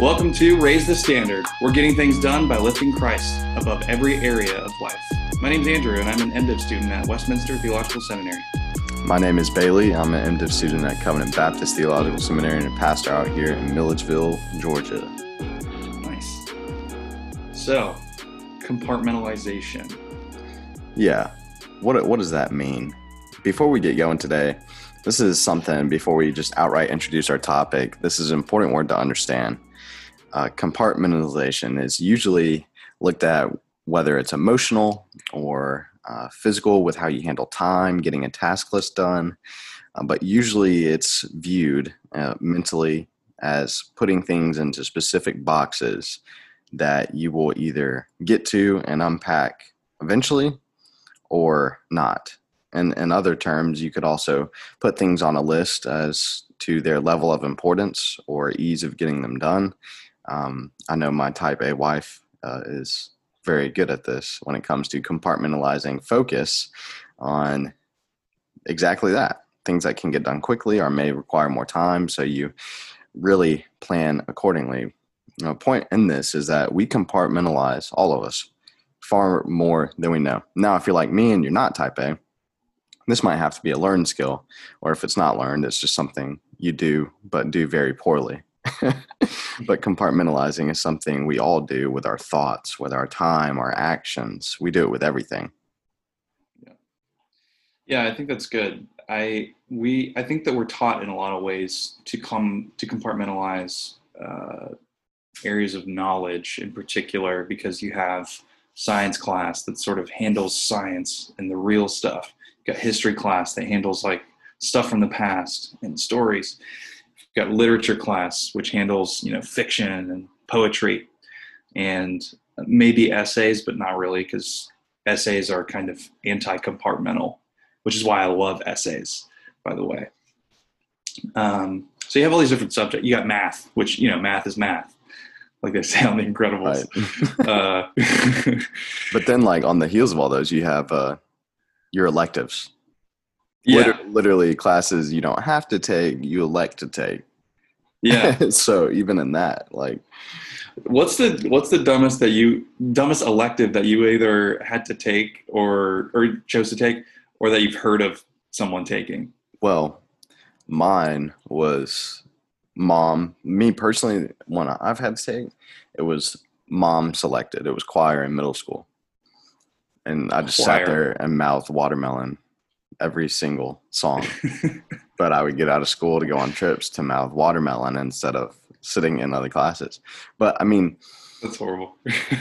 Welcome to Raise the Standard. We're getting things done by lifting Christ above every area of life. My name's Andrew, and I'm an MDiv student at Westminster Theological Seminary. My name is Bailey. I'm an MDiv student at Covenant Baptist Theological Seminary and a pastor out here in Milledgeville, Georgia. Nice. So, compartmentalization. Yeah. What, what does that mean? Before we get going today, this is something before we just outright introduce our topic. This is an important word to understand. Uh, compartmentalization is usually looked at whether it's emotional or uh, physical with how you handle time, getting a task list done, uh, but usually it's viewed uh, mentally as putting things into specific boxes that you will either get to and unpack eventually or not. And in other terms, you could also put things on a list as to their level of importance or ease of getting them done. Um, I know my type A wife uh, is very good at this when it comes to compartmentalizing focus on exactly that things that can get done quickly or may require more time. So you really plan accordingly. The point in this is that we compartmentalize, all of us, far more than we know. Now, if you're like me and you're not type A, this might have to be a learned skill, or if it's not learned, it's just something you do, but do very poorly. but compartmentalizing is something we all do with our thoughts, with our time, our actions. We do it with everything. Yeah. Yeah, I think that's good. I we I think that we're taught in a lot of ways to come to compartmentalize uh, areas of knowledge in particular because you have science class that sort of handles science and the real stuff You got history class that handles like stuff from the past and stories. Got literature class, which handles you know fiction and poetry, and maybe essays, but not really because essays are kind of anti-compartmental, which is why I love essays, by the way. Um, so you have all these different subjects. You got math, which you know math is math, like they say on The Incredibles. Right. uh, but then, like on the heels of all those, you have uh, your electives. Yeah. Literally, literally classes you don't have to take, you elect to take. Yeah. so even in that, like what's the what's the dumbest that you dumbest elective that you either had to take or or chose to take or that you've heard of someone taking? Well, mine was mom. Me personally, one I've had to take, it was mom selected. It was choir in middle school and I just Choir. sat there and mouthed watermelon every single song. but I would get out of school to go on trips to mouth watermelon instead of sitting in other classes. But I mean, that's horrible.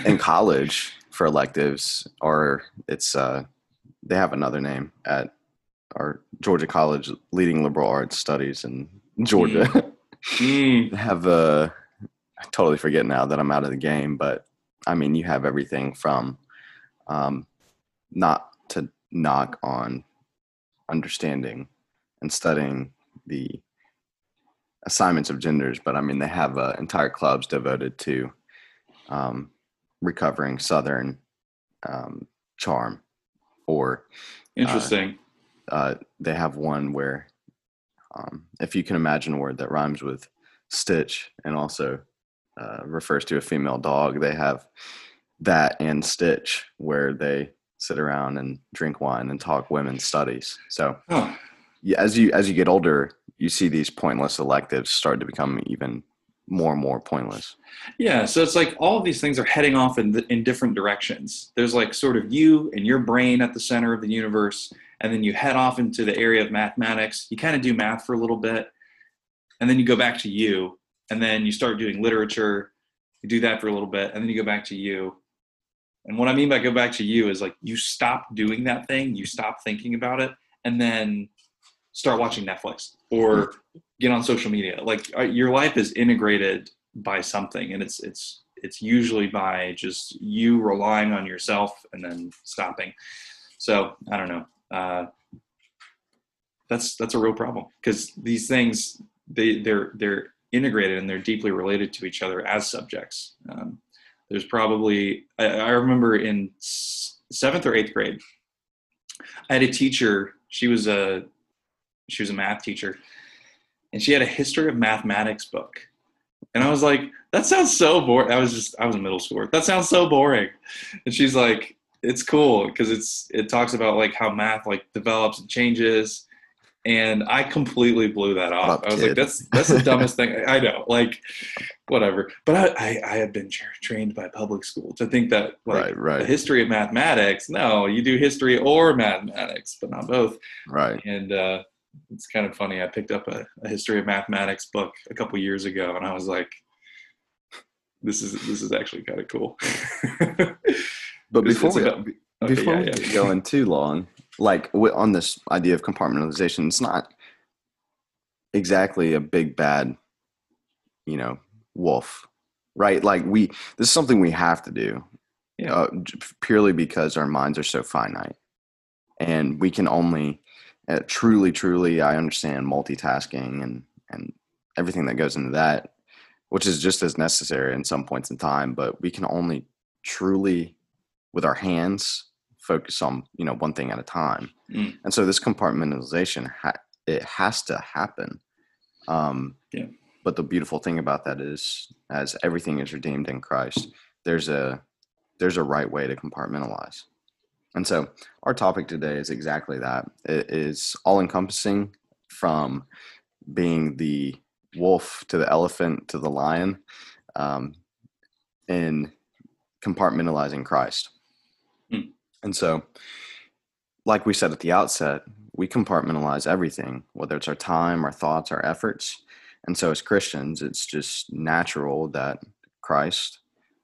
in college for electives, or it's uh, they have another name at our Georgia College Leading Liberal Arts Studies in Georgia. Mm. mm. have a uh, totally forget now that I'm out of the game, but I mean, you have everything from um, not to knock on understanding and studying the assignments of genders, but I mean, they have uh, entire clubs devoted to um, recovering Southern um, charm or uh, interesting. Uh, uh, they have one where, um, if you can imagine a word that rhymes with stitch and also uh, refers to a female dog, they have that and stitch where they sit around and drink wine and talk women's studies. So oh. As you as you get older, you see these pointless electives start to become even more and more pointless. Yeah, so it's like all of these things are heading off in in different directions. There's like sort of you and your brain at the center of the universe, and then you head off into the area of mathematics. You kind of do math for a little bit, and then you go back to you, and then you start doing literature. You do that for a little bit, and then you go back to you, and what I mean by go back to you is like you stop doing that thing, you stop thinking about it, and then start watching Netflix or get on social media. Like uh, your life is integrated by something, and it's it's it's usually by just you relying on yourself and then stopping. So I don't know. Uh, that's that's a real problem because these things they they're they're integrated and they're deeply related to each other as subjects. Um, there's probably I, I remember in seventh or eighth grade, I had a teacher. She was a she was a math teacher, and she had a history of mathematics book. And I was like, that sounds so boring. I was just, I was in middle school. That sounds so boring. And she's like, it's cool because it's, it talks about like how math like develops and changes. And I completely blew that off. up, I was like, that's, that's the dumbest thing. I know, like, whatever. But I, I, I had been tra- trained by public school to think that like Right, right. the history of mathematics, no, you do history or mathematics, but not both Right. and uh, it's kind of funny. I picked up a, a history of mathematics book a couple years ago, and I was like, "This is this is actually kind of cool." But before we about- Okay, before yeah, we yeah. get going too long, like on this idea of compartmentalization, it's not exactly a big bad, you know, wolf, right? Like we, this is something we have to do, Yeah. uh, purely because our minds are so finite, and we can only, uh, truly, truly, I understand multitasking and and everything that goes into that, which is just as necessary in some points in time, but we can only truly with our hands focus on you know one thing at a time Mm. and so this compartmentalization ha- it has to happen um Yeah. but the beautiful thing about that is as everything is redeemed in christ there's a there's a right way to compartmentalize and so our topic today is exactly that. It is all encompassing from being the wolf to the elephant to the lion um, in compartmentalizing christ. Hmm. and so like we said at the outset we compartmentalize everything whether it's our time our thoughts our efforts. And so as christians it's just natural that christ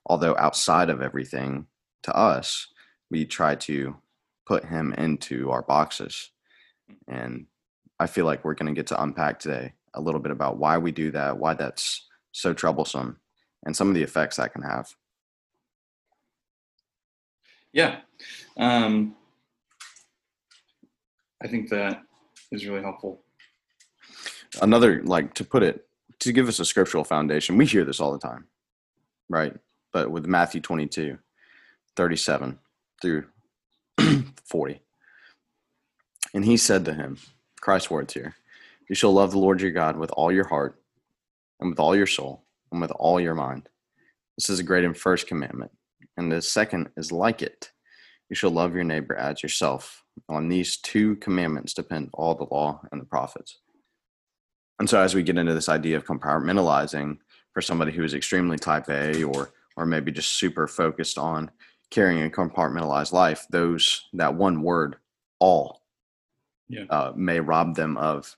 although outside of everything to us we try to put him into our boxes and i feel like we're going to get to unpack today a little bit about why we do that why that's so troublesome and some of the effects that can have Yeah. Um, I think that is really helpful. another like to put it to give us a scriptural foundation we hear this all the time right but with matthew 22 37 through 40 and he said to him christ's words here you shall love the lord your god with all your heart and with all your soul and with all your mind. This is a great and first commandment. And the second is like it. You shall love your neighbor as yourself. On these two commandments depend all the law and the prophets. And so as we get into this idea of compartmentalizing for somebody who is extremely type A or or maybe just super focused on carrying a compartmentalized life, those that one word, all, Yeah. uh, may rob them of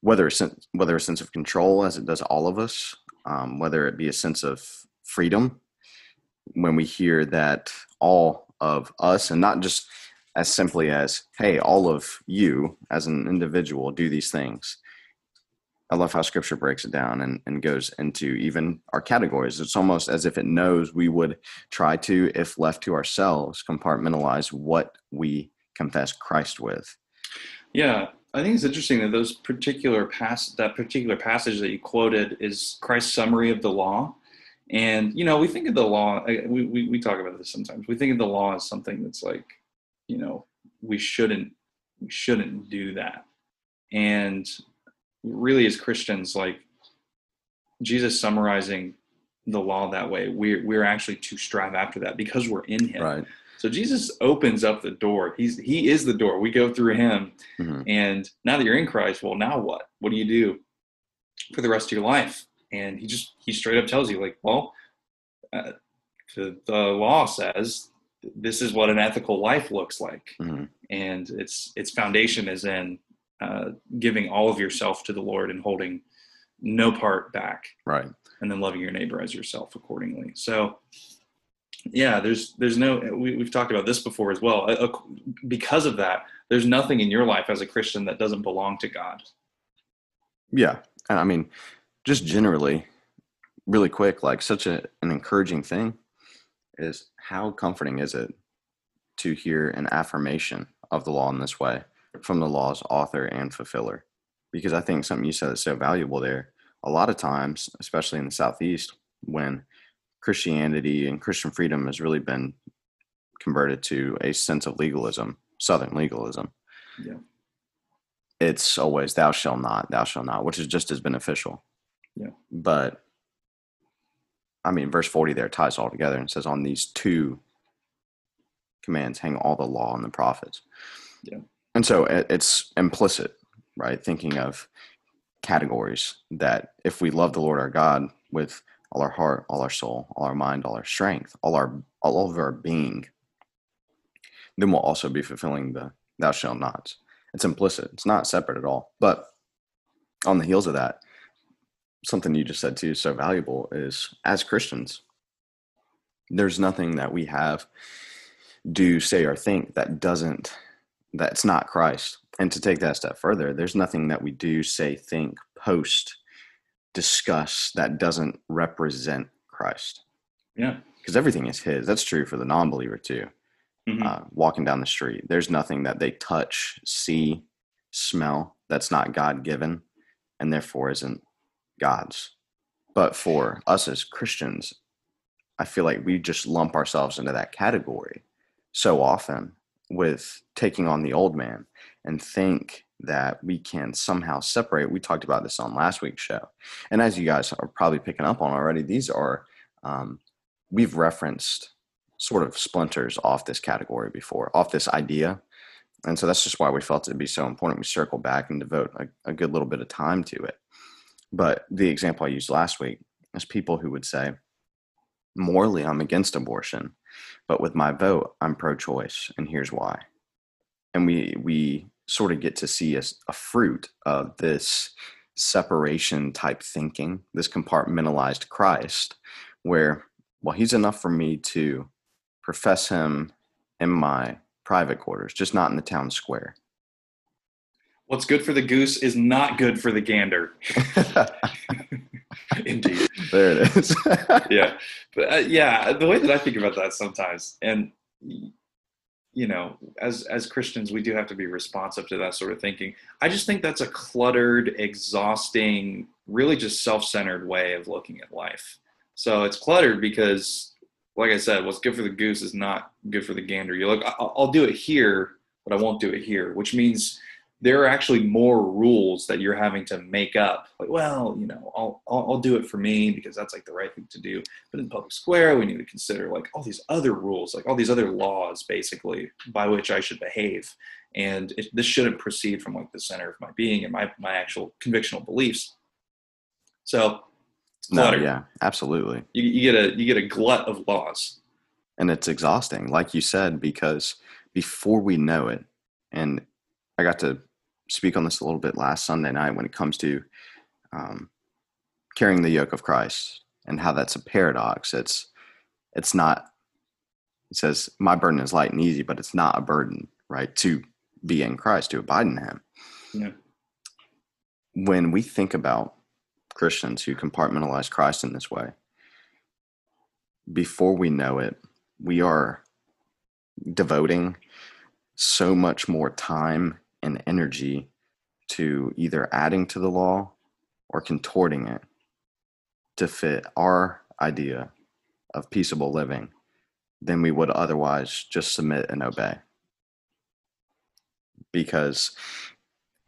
whether a sense, whether a sense of control, as it does all of us, um, whether it be a sense of freedom. When we hear that all of us, and not just as simply as, "Hey, all of you as an individual do these things." I love how scripture breaks it down and, and goes into even our categories. It's almost as if it knows we would try to, if left to ourselves, compartmentalize what we confess Christ with. Yeah, I think it's interesting that those particular pass that particular passage that you quoted is Christ's summary of the law. And you know, we think of the law. We, we we talk about this sometimes. We think of the law as something that's like, you know, we shouldn't we shouldn't do that. And really, as Christians, like Jesus summarizing the law that way, we're we're actually to strive after that because we're in Him. Right. So Jesus opens up the door. He's he is the door. We go through him. Mhm. And now that you're in Christ, well, now what? What do you do for the rest of your life? And he just he straight up tells you, like, well, uh, the, the law says this is what an ethical life looks like, Mhm. and its its foundation is in uh, giving all of yourself to the Lord and holding no part back Right. and then loving your neighbor as yourself accordingly. So, yeah, there's there's no we, we've talked about this before as well. Uh, uh, because of that, there's nothing in your life as a Christian that doesn't belong to God. Yeah. I mean, just generally, really quick, like such a, an encouraging thing is how comforting is it to hear an affirmation of the law in this way from the law's author and fulfiller? Because I think something you said is so valuable there. A lot of times, especially in the Southeast, when Christianity and Christian freedom has really been converted to a sense of legalism, Southern legalism. Yeah. It's always thou shalt not, thou shalt not, which is just as beneficial. Yeah. But I mean, verse 40 there ties all together and says, On these two commands hang all the law and the prophets. Yeah. And so it's implicit, right? Thinking of categories that if we love the Lord our God with all our heart, all our soul, all our mind, all our strength, all our all of our being, then we'll also be fulfilling the thou shalt nots. It's implicit. It's not separate at all. But on the heels of that, something you just said too so valuable is as Christians, there's nothing that we have do, say, or think that doesn't that's not Christ. And to take that step further, there's nothing that we do, say, think, post, discuss that doesn't represent Christ. Yeah. Because everything is His. That's true for the non believer too. Mhm. Uh, walking down the street, there's nothing that they touch, see, smell that's not God given and therefore isn't God's. But for us as Christians, I feel like we just lump ourselves into that category so often with taking on the old man and think that we can somehow separate. We talked about this on last week's show. And as you guys are probably picking up on already, these are, um, we've referenced sort of splinters off this category before, off this idea. And so that's just why we felt it'd be so important we circle back and devote a, a good little bit of time to it. But the example I used last week is people who would say, morally, I'm against abortion, but with my vote, I'm pro choice. And here's why. And we, we sort of get to see a, a fruit of this separation type thinking, this compartmentalized Christ, where, well, he's enough for me to profess him in my private quarters, just not in the town square. What's good for the goose is not good for the gander. Indeed. there it is. yeah but uh, yeah the way that i think about that sometimes and you know as as christians we do have to be responsive to that sort of thinking i just think that's a cluttered exhausting really just self-centered way of looking at life so it's cluttered because like i said what's good for the goose is not good for the gander you're like I- i'll do it here but i won't do it here which means there are actually more rules that you're having to make up. Like, well, you know, I'll, I'll, I'll do it for me because that's like the right thing to do. But in public square, we need to consider like all these other rules, like all these other laws, basically, by which I should behave. And it, this shouldn't proceed from like the center of my being and my, my actual convictional beliefs. So it's no, yeah, absolutely. You, you get a you get a glut of laws. and it's exhausting like you said because before we know it and i got to speak on this a little bit last sunday night when it comes to um, carrying the yoke of christ and how that's a paradox it's it's not it says my burden is light and easy but it's not a burden right to be in christ to abide in him Yeah. when we think about christians who compartmentalize christ in this way before we know it we are devoting so much more time and energy to either adding to the law or contorting it to fit our idea of peaceable living than we would otherwise just submit and obey. Because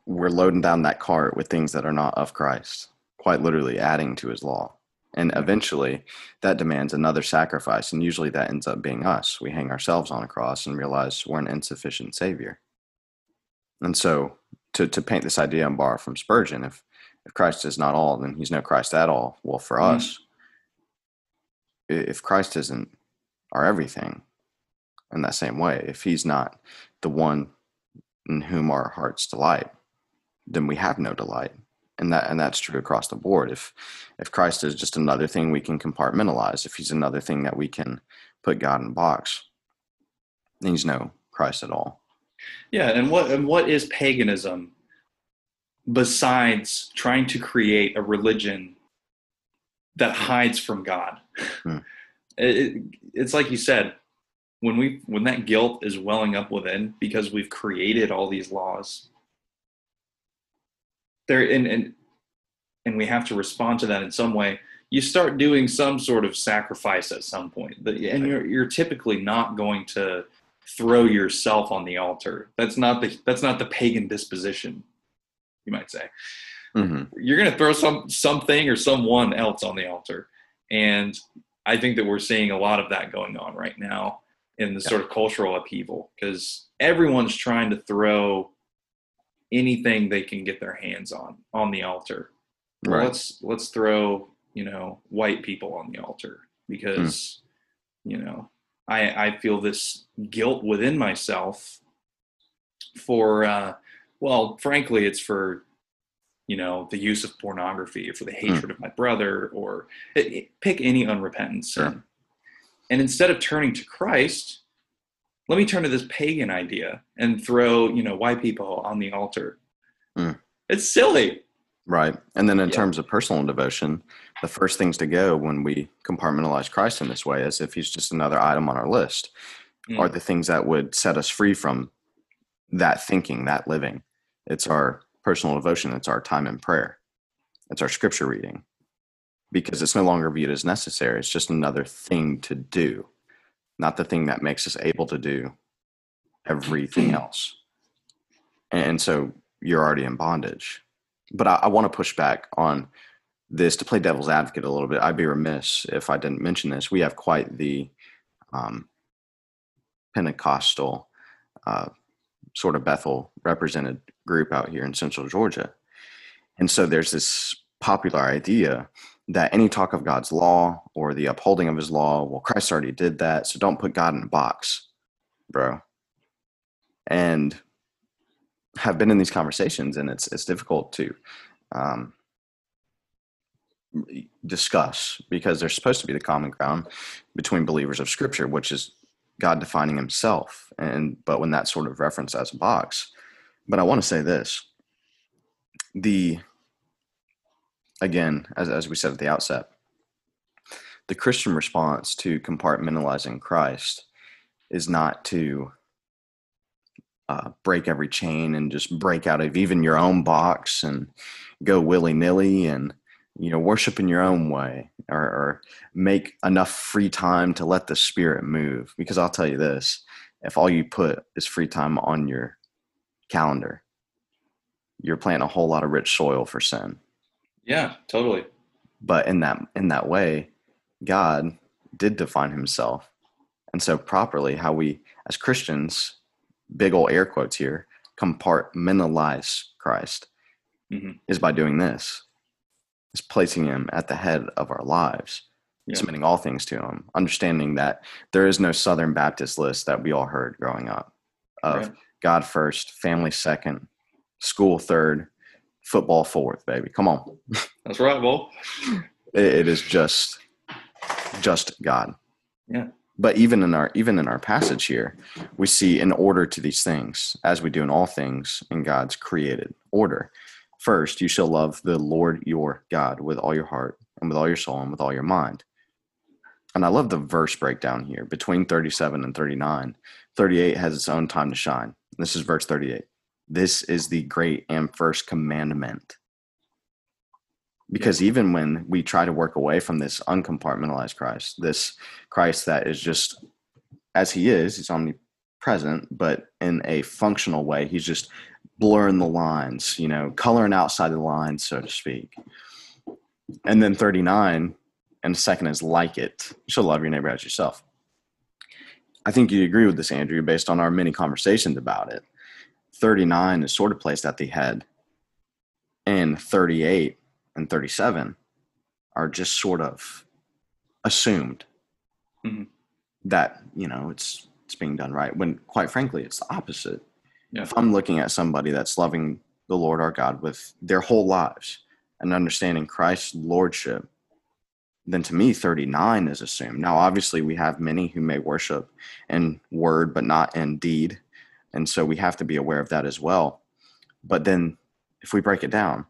we're loading down that cart with things that are not of Christ, quite literally adding to his law. And eventually, that demands another sacrifice. And usually, that ends up being us. We hang ourselves on a cross and realize we're an insufficient Savior. And so, to, to paint this idea and borrow from Spurgeon, if, if Christ is not all, then he's no Christ at all. Well, for Mhm. us, if Christ isn't our everything in that same way, if he's not the one in whom our hearts delight, then we have no delight and that and that's true across the board if if christ is just another thing we can compartmentalize if he's another thing that we can put god in a box then he's no christ at all Yeah, and what and what is paganism besides trying to create a religion that hides from God? Hmm. It, it- it's like you said, when we when that guilt is welling up within because we've created all these laws, there and and and we have to respond to that in some way. You start doing some sort of sacrifice at some point, But- and you're you're typically not going to throw yourself on the altar. That's not the that's not the pagan disposition, you might say. hmm You're going to throw some something or someone else on the altar, and I think that we're seeing a lot of that going on right now in the sort of cultural upheaval because everyone's trying to throw anything they can get their hands on on the altar. Well, Right. Let's let's throw you know white people on the altar because Hmm. you know I I feel this guilt within myself for uh, well frankly it's for you know the use of pornography or for the hatred of my brother or it, it- pick any unrepentant sin Sure. and instead of turning to christ let me turn to this pagan idea and throw you know white people on the altar Hmm. it's silly Right. And then in Yeah. terms of personal devotion, the first things to go when we compartmentalize Christ in this way is if he's just another item on our list, Mm. are the things that would set us free from that thinking, that living. It's our personal devotion, it's our time in prayer, it's our scripture reading, because it's no longer viewed as necessary. It's just another thing to do, not the thing that makes us able to do everything else. And so you're already in bondage but I, I want to push back on this to play devil's advocate a little bit. I'd be remiss if I didn't mention this. We have quite the um, Pentecostal uh, sort of Bethel represented group out here in Central Georgia, and so there's this popular idea that any talk of God's law or the upholding of His law, well, Christ already did that, so don't put God in a box, bro. And have been in these conversations and it's it's difficult to um, discuss because there's supposed to be the common ground between believers of scripture which is god defining himself and but when that sort of reference as a box. But i want to say this the again as, as we said at the outset the christian response to compartmentalizing christ is not to uh, break every chain and just break out of even your own box and go willy nilly and you know worship in your own way or, or make enough free time to let the spirit move. Because I'll tell you this: if all you put is free time on your calendar, you're planting a whole lot of rich soil for sin. yeah totally But in that in that way, God did define Himself, and so properly, how we as Christians big old air quotes here, compartmentalize Christ Mhm. is by doing this. Is placing him at the head of our lives, Yeah. submitting all things to him, understanding that there is no Southern Baptist list that we all heard growing up of Right. God first, family second, school third, football fourth, baby. Come on. that's right well It, it is just just God. Yeah. But even in our even in our passage here, we see an order to these things, as we do in all things in God's created order. First, you shall love the Lord your God with all your heart and with all your soul and with all your mind. And I love the verse breakdown here between 37 and 39. 38 has its own time to shine. This is verse 38. This is the great and first commandment because even when we try to work away from this uncompartmentalized Christ, this Christ that is just as he is, he's omnipresent, but in a functional way, he's just blurring the lines, you know, coloring outside the lines, so to speak. And then 39, and the second is like it. You should love your neighbor as yourself. I think you agree with this, Andrew, based on our many conversations about it. 39 is sort of placed at the head, and 38 and 37 are just sort of assumed Mhm. that you know it's it's being done right when quite frankly it's the opposite Yeah. if i'm looking at somebody that's loving the lord our god with their whole lives and understanding christ's lordship then to me 39 is assumed now obviously we have many who may worship in word but not in deed and so we have to be aware of that as well but then if we break it down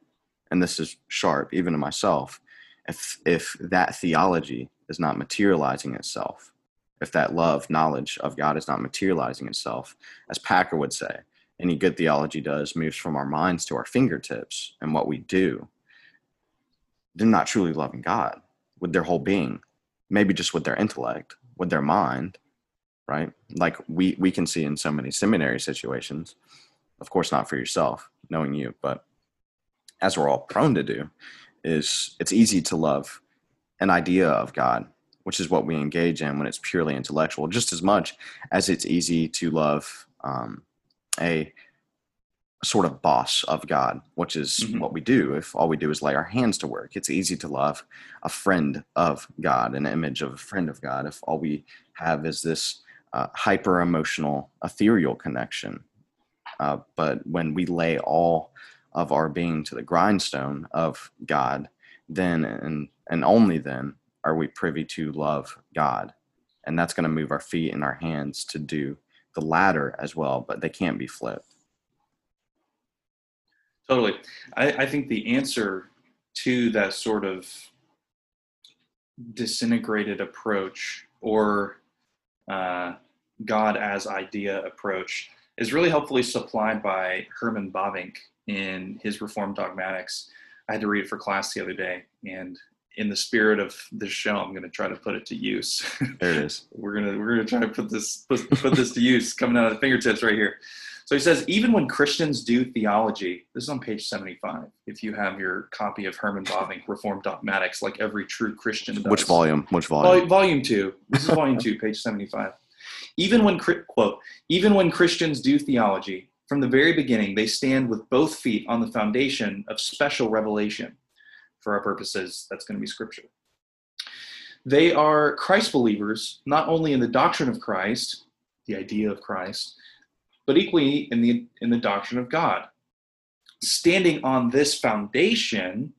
and this is sharp even to myself if if that theology is not materializing itself if that love knowledge of god is not materializing itself as packer would say any good theology does moves from our minds to our fingertips and what we do. They're not truly loving god with their whole being maybe just with their intellect with their mind right? Like we we can see in so many seminary situations of course not for yourself knowing you but as we're all prone to do, is it's easy to love an idea of God which is what we engage in when it's purely intellectual, just as much as it's easy to love um, a sort of boss of God, which is mm-hmm. what we do if all we do is lay our hands to work. It's easy to love a friend of God, an image of a friend of God, if all we have is this uh, hyper emotional, ethereal connection. Uh, but when we lay all of our being to the grindstone of God, then and, and only then are we privy to love God. And that's going to move our feet and our hands to do the latter as well, but they can't be flipped. Totally. I, I think the answer to that sort of disintegrated approach or uh, God as idea approach is really helpfully supplied by Herman Bavinck in his Reformed Dogmatics. I had to read it for class the other day, and in the spirit of this show, I'm going to try to put it to use. There it is. we're gonna we're gonna try to put this put, put this to use, coming out of the fingertips right here. So he says, even when Christians do theology, this is on page 75. If you have your copy of Herman Bavinck Reformed Dogmatics, like every true Christian does. Which volume? Which volume? volume two. This is volume two, page 75. Even when quote, even when Christians do theology, from the very beginning, they stand with both feet on the foundation of special revelation. For our purposes, that's going to be scripture. They are Christ believers, not only in the doctrine of Christ, the idea of Christ, but equally in the in the doctrine of God. Standing on this foundation,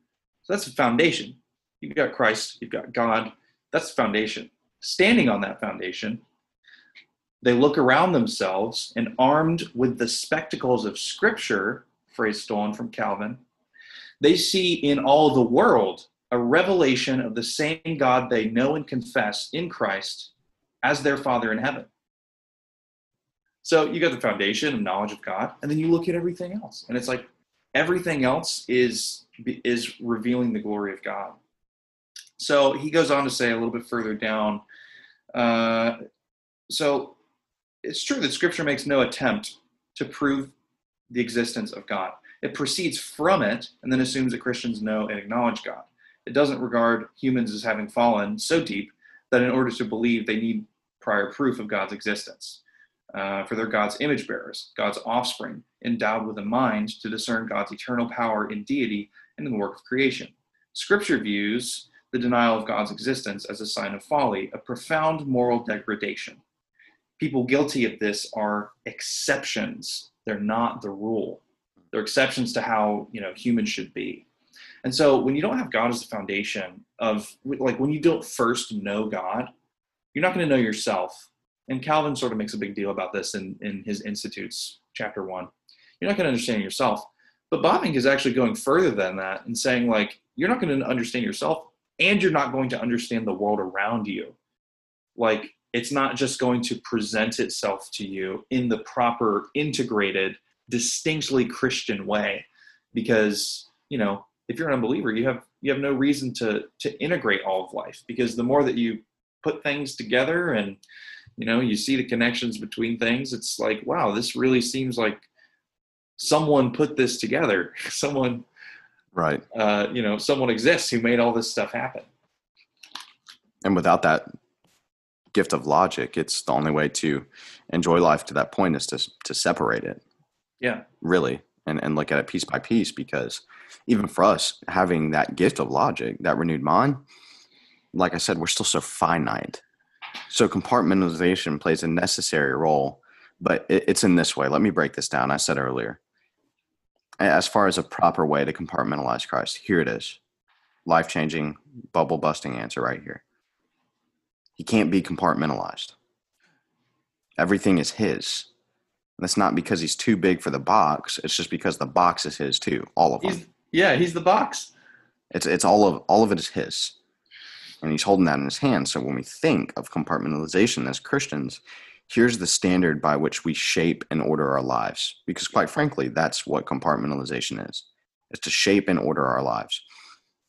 so that's the foundation. You've got Christ, you've got God, that's the foundation. Standing on that foundation, they look around themselves and armed with the spectacles of Scripture, phrase stolen from Calvin, they see in all the world a revelation of the same God they know and confess in Christ as their Father in heaven. So you got the foundation of knowledge of God, and then you look at everything else, and it's like everything else is is revealing the glory of God. So he goes on to say a little bit further down. Uh, so it's true that Scripture makes no attempt to prove the existence of God. It proceeds from it and then assumes that Christians know and acknowledge God. It doesn't regard humans as having fallen so deep that in order to believe they need prior proof of God's existence uh, for their God's image bearers, God's offspring, endowed with a mind to discern God's eternal power in deity and in the work of creation. Scripture views the denial of God's existence as a sign of folly, a profound moral degradation. People guilty of this are exceptions, they're not the rule. They're exceptions to how you know humans should be. And so when you don't have God as the foundation of like when you don't first know God, you're not going to know yourself and Calvin sort of makes a big deal about this in, in his Institutes, chapter one. You're not going to understand yourself. But Bavinck is actually going further than that and saying, like, you're not going to understand yourself and you're not going to understand the world around you. Like, it's not just going to present itself to you in the proper, integrated, distinctly Christian way. Because, you know, if you're an unbeliever, you have you have no reason to to integrate all of life. Because the more that you put things together and you know you see the connections between things it's like wow this really seems like someone put this together. Someone right. uh, you know someone exists who made all this stuff happen. And without that gift of logic it's the only way to enjoy life to that point is to to separate it yeah really and and look at it piece by piece because even for us having that gift of logic that renewed mind like i said we're still so finite so compartmentalization plays a necessary role, but it, it's in this way. Let me break this down. I said earlier. As far as a proper way to compartmentalize Christ, here it is. Life changing, bubble busting answer right here. He can't be compartmentalized. Everything is his. That's not because he's too big for the box. It's just because the box is his too. All of them. Yeah, he's the box. It's it's all of all of it is his and he's holding that in his hand. So when we think of compartmentalization as Christians, here's the standard by which we shape and order our lives. Because quite frankly, that's what compartmentalization is. It's to shape and order our lives.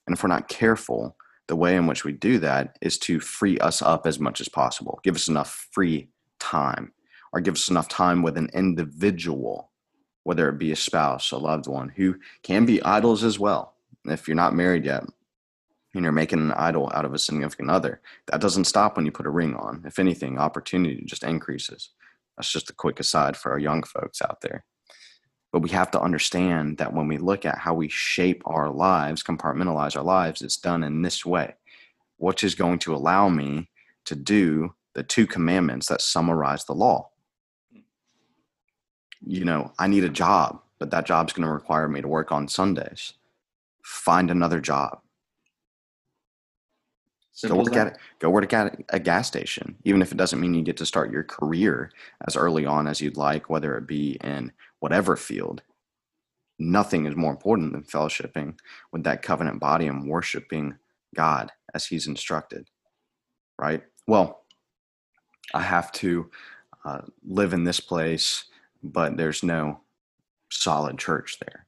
And if we're not careful, the way in which we do that is to free us up as much as possible. Give us enough free time or give us enough time with an individual, whether it be a spouse, a loved one, who can be idols as well. If you're not married yet, and you're making an idol out of a significant other. That doesn't stop when you put a ring on. If anything, opportunity just increases. That's just a quick aside for our young folks out there. But we have to understand that when we look at how we shape our lives, compartmentalize our lives, it's done in this way, which is going to allow me to do the two commandments that summarize the law. You know, I need a job, but that job's going to require me to work on Sundays. Find another job Simple go work at go work at a gas station, even if it doesn't mean you get to start your career as early on as you'd like, whether it be in whatever field. Nothing is more important than fellowshipping with that covenant body and worshiping God as He's instructed. Right? Well, I have to uh, live in this place, but there's no solid church there.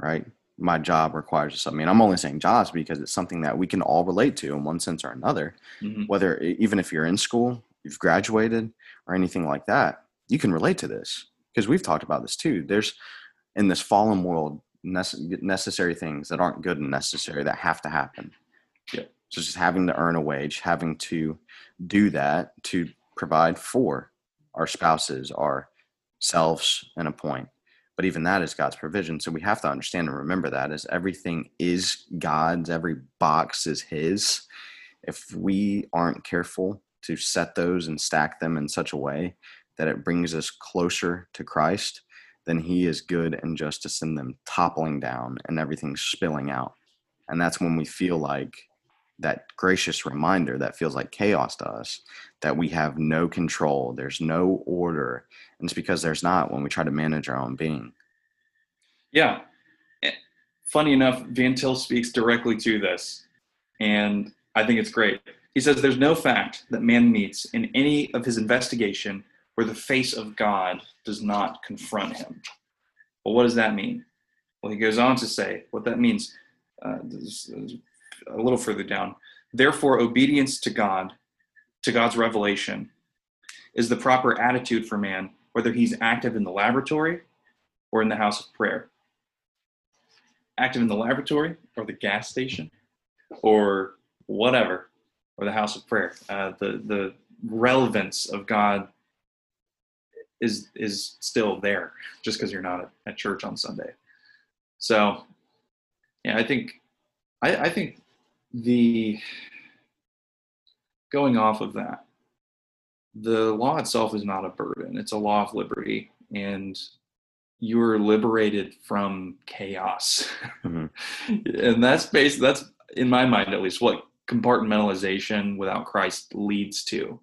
Right? my job requires this. I mean, I'm only saying jobs because it's something that we can all relate to in one sense or another. Mm-hmm. Whether even if you're in school, you've graduated, or anything like that, you can relate to this because we've talked about this too. There's in this fallen world necessary things that aren't good and necessary that have to happen. Yeah. So just having to earn a wage, having to do that to provide for our spouses, our selves, and a point but even that is god's provision so we have to understand and remember that as everything is god's every box is his if we aren't careful to set those and stack them in such a way that it brings us closer to christ then he is good and just to send them toppling down and everything spilling out. And that's when we feel like that gracious reminder that feels like chaos to us that we have no control there's no order. And it's because there's not when we try to manage our own being. Yeah. Eh, funny enough van til speaks directly to this and i think it's great. He says there's no fact that man meets in any of his investigation where the face of god does not confront him well what does that mean well he goes on to say what that means uh, a little further down. Therefore, obedience to God, to God's revelation, is the proper attitude for man, whether he's active in the laboratory or in the house of prayer. Active in the laboratory or the gas station or whatever, or the house of prayer. Uh, the, the relevance of God is, is still there just because you're not at, at church on Sunday. So, yeah, I think I, I, think the going off of that, the law itself is not a burden. It's a law of liberty, and you are liberated from chaos. Mm-hmm. and that's based. That's in my mind, at least, what compartmentalization without Christ leads to.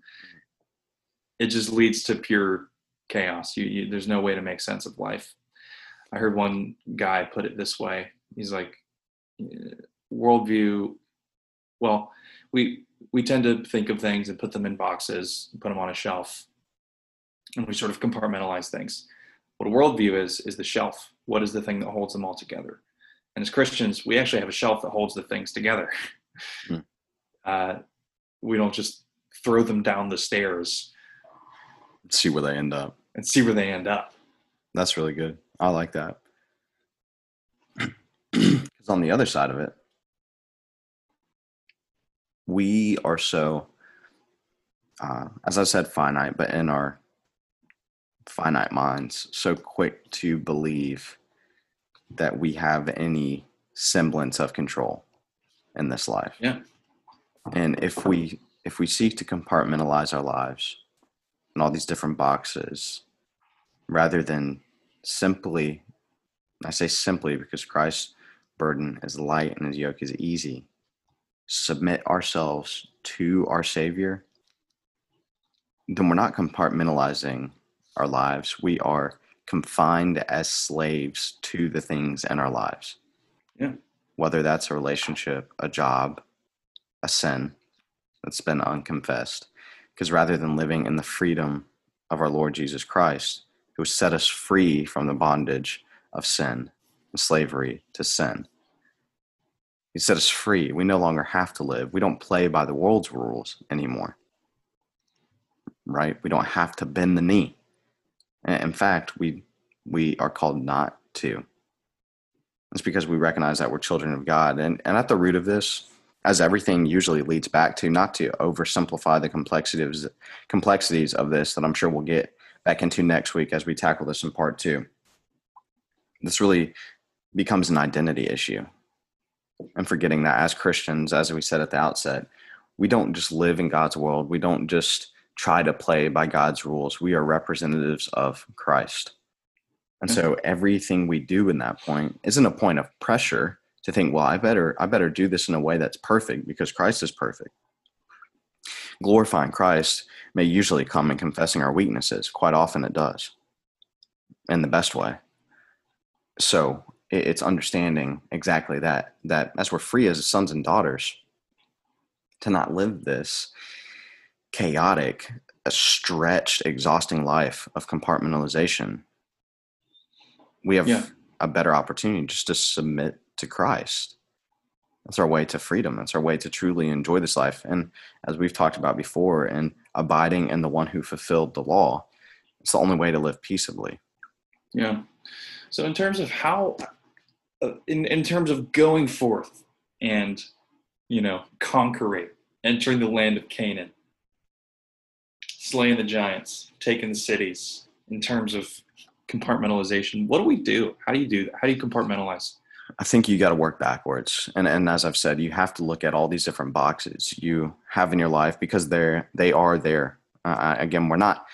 It just leads to pure chaos. You, you, there's no way to make sense of life. I heard one guy put it this way. He's like, worldview well, we we tend to think of things and put them in boxes, put them on a shelf, and we sort of compartmentalize things. What a worldview is is the shelf. What is the thing that holds them all together? And as Christians, we actually have a shelf that holds the things together. Hmm. Uh, we don't just throw them down the stairs. See where they end up. And see where they end up. That's really good. I like that. Because on the other side of it, we are so, uh, as I said, finite, but in our finite minds, so quick to believe that we have any semblance of control in this life. Yeah. And if we if we seek to compartmentalize our lives in all these different boxes, rather than simply, I say simply because Christ's burden is light and his yoke is easy, submit ourselves to our Savior, then we're not compartmentalizing our lives. We are confined as slaves to the things in our lives. Yeah. Whether that's a relationship, a job, a sin that's been unconfessed. Because rather than living in the freedom of our Lord Jesus Christ, who set us free from the bondage of sin and slavery to sin, he set us free. We no longer have to live. We don't play by the world's rules anymore. Right? We don't have to bend the knee. In fact, we we are called not to. It's because we recognize that we're children of God. And and at the root of this, as everything usually leads back to, not to oversimplify the complexities complexities of this that I'm sure we'll get back into next week as we tackle this in part two. This really becomes an identity issue. And forgetting that as Christians, as we said at the outset, we don't just live in God's world. We don't just try to play by God's rules. We are representatives of Christ. And mm-hmm. so everything we do in that point isn't a point of pressure to think, well, I better I better do this in a way that's perfect because Christ is perfect. Glorifying Christ may usually come in confessing our weaknesses. Quite often it does. In the best way. So it's understanding exactly that that as we're free as sons and daughters to not live this chaotic, stretched, exhausting life of compartmentalization, we have yeah. a better opportunity just to submit to Christ. That's our way to freedom. That's our way to truly enjoy this life. And as we've talked about before, and abiding in the one who fulfilled the law, it's the only way to live peaceably. Yeah. So, in terms of how, uh, in, in terms of going forth and, you know, conquering, entering the land of Canaan, slaying the giants, taking the cities, in terms of compartmentalization, what do we do? How do you do that? How do you compartmentalize? I think you got to work backwards. And and as I've said, you have to look at all these different boxes you have in your life because they're they are there. Uh, again, we're not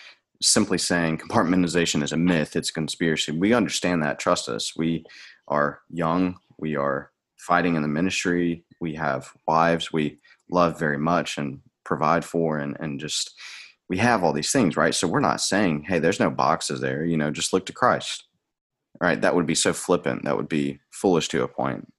simply saying compartmentalization is a myth, it's a conspiracy. We understand that, trust us. We are young, we are fighting in the ministry, we have wives we love very much and provide for and and just we have all these things, right? So we're not saying, hey, there's no boxes there, you know, just look to Christ right? That would be so flippant. That would be foolish to a point.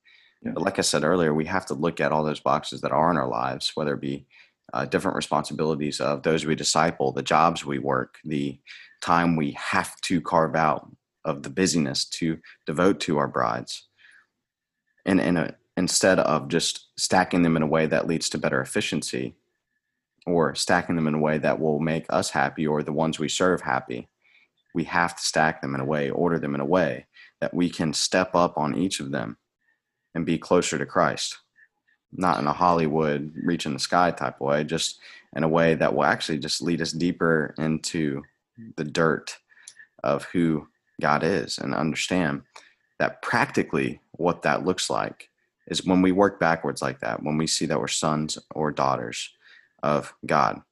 Yeah. But like I said earlier, we have to look at all those boxes that are in our lives, whether it be uh, different responsibilities of those we disciple, the jobs we work, the time we have to carve out of the busyness to devote to our brides. And in a, instead of just stacking them in a way that leads to better efficiency or stacking them in a way that will make us happy or the ones we serve happy, we have to stack them in a way, order them in a way that we can step up on each of them and be closer to Christ. Not in a Hollywood reaching the sky type way, just in a way that will actually just lead us deeper into the dirt of who God is and understand that practically what that looks like is when we work backwards like that, when we see that we're sons or daughters of God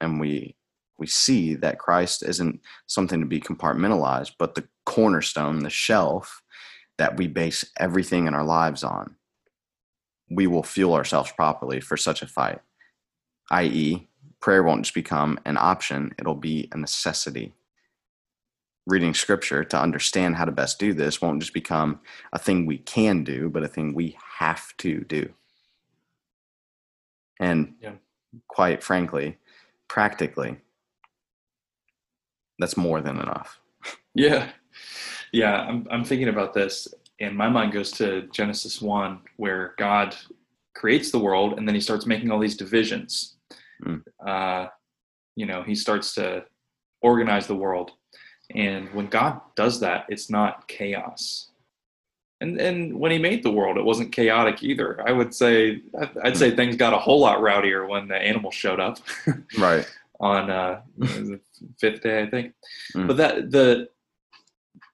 and we we see that Christ isn't something to be compartmentalized, but the cornerstone, the shelf that we base everything in our lives on. We will fuel ourselves properly for such a fight, i.e., prayer won't just become an option, it'll be a necessity. Reading scripture to understand how to best do this won't just become a thing we can do, but a thing we have to do. And yeah. quite frankly, practically, that's more than enough. Yeah. Yeah. I'm, I'm thinking about this, and my mind goes to Genesis 1, where God creates the world and then he starts making all these divisions. Mm. Uh, you know, he starts to organize the world. And when God does that, it's not chaos. And, and when he made the world, it wasn't chaotic either. I would say I'd say things got a whole lot rowdier when the animals showed up. right on uh, the fifth day, I think. Mm. But that the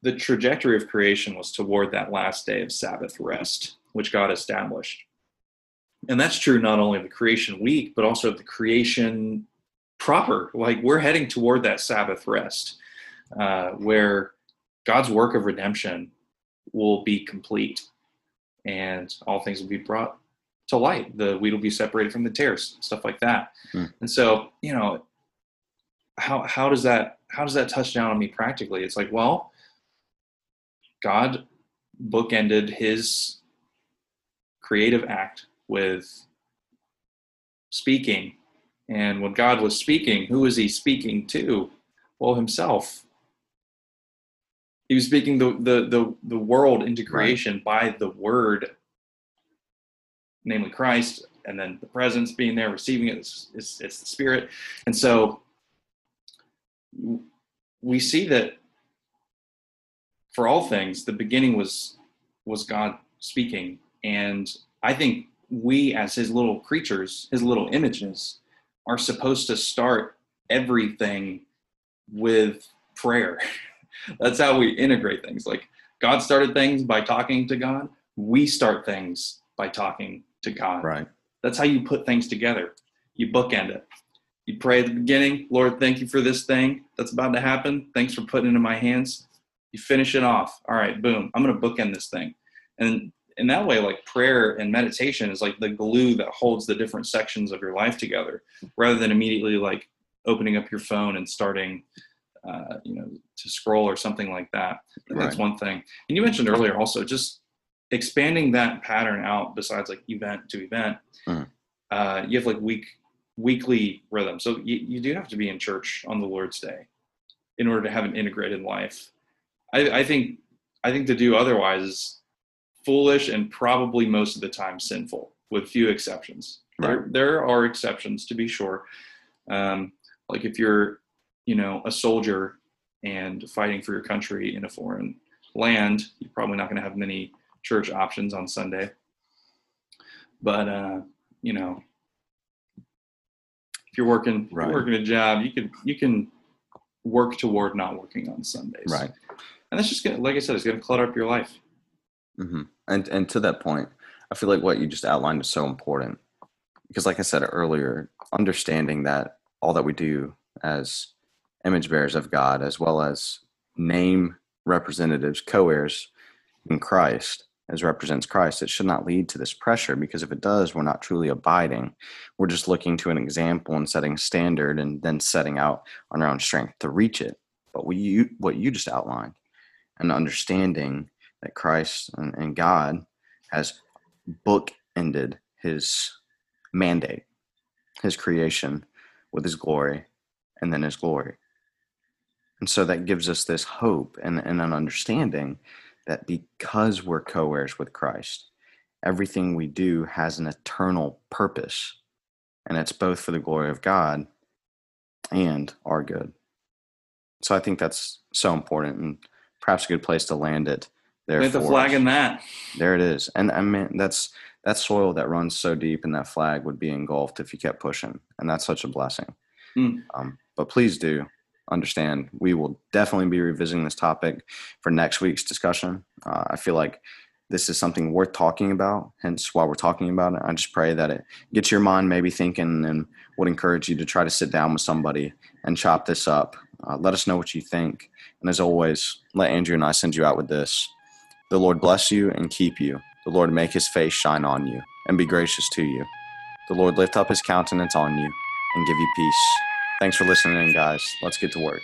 the trajectory of creation was toward that last day of Sabbath rest, which God established. And that's true not only of the creation week, but also of the creation proper. Like we're heading toward that Sabbath rest, uh, where God's work of redemption will be complete and all things will be brought to light. The wheat will be separated from the tares, stuff like that. Mm. And so, you know, how how does that how does that touch down on me practically? It's like, well, God bookended his creative act with speaking. And when God was speaking, who was he speaking to? Well, himself. He was speaking the the the, the world into creation right. by the word, namely Christ, and then the presence being there, receiving it. It's, it's, it's the Spirit. And so we see that for all things, the beginning was was God speaking, and I think we as his little creatures, his little images, are supposed to start everything with prayer. That's how we integrate things. Like God started things by talking to God. We start things by talking to God. Right. That's how you put things together. You bookend it. You pray at the beginning, Lord, thank you for this thing that's about to happen. Thanks for putting it in my hands. You finish it off. All right, boom. I'm going to bookend this thing. And in that way, like prayer and meditation is like the glue that holds the different sections of your life together rather than immediately like opening up your phone and starting uh, you know to scroll or something like that that's one thing and you mentioned earlier also just expanding that pattern out besides like event to event Mhm. uh, you have like week weekly rhythm. So you, you do have to be in church on the lord's day in order to have an integrated life. I, I think i think to do otherwise is foolish and probably most of the time sinful with few exceptions. There, there are exceptions to be sure. Um, like if you're you know a soldier and fighting for your country in a foreign land you're probably not going to have many church options on sunday. But uh, you know if you're working Right. you're working a job you can you can work toward not working on sundays Right. and that's just gonna like i said it's going to clutter up your life hmm And and to that point, I feel like what you just outlined is so important because, like I said earlier, understanding that all that we do as image bearers of God, as well as name representatives, co-heirs in Christ, as represents Christ, it should not lead to this pressure because if it does, we're not truly abiding. We're just looking to an example and setting a standard, and then setting out on our own strength to reach it. But what you what you just outlined, and understanding that Christ and, and God has bookended his mandate, his creation with his glory, and then his glory. And so that gives us this hope and, and an understanding that because we're co heirs with Christ, everything we do has an eternal purpose. And it's both for the glory of God and our good. So I think that's so important and perhaps a good place to land it there. plant the flag us. in that There it is. And I mean that's that soil that runs so deep and that flag would be engulfed if you kept pushing. And that's such a blessing. Mm. Um, but please do understand we will definitely be revisiting this topic for next week's discussion. Uh, I feel like this is something worth talking about. Hence why we're talking about it. I just pray that it gets your mind maybe thinking and would encourage you to try to sit down with somebody and chop this up. Uh, let us know what you think. And as always, let Andrew and I send you out with this. The Lord bless you and keep you. The Lord make his face shine on you and be gracious to you. The Lord lift up his countenance on you and give you peace. Thanks for listening, guys. Let's get to work.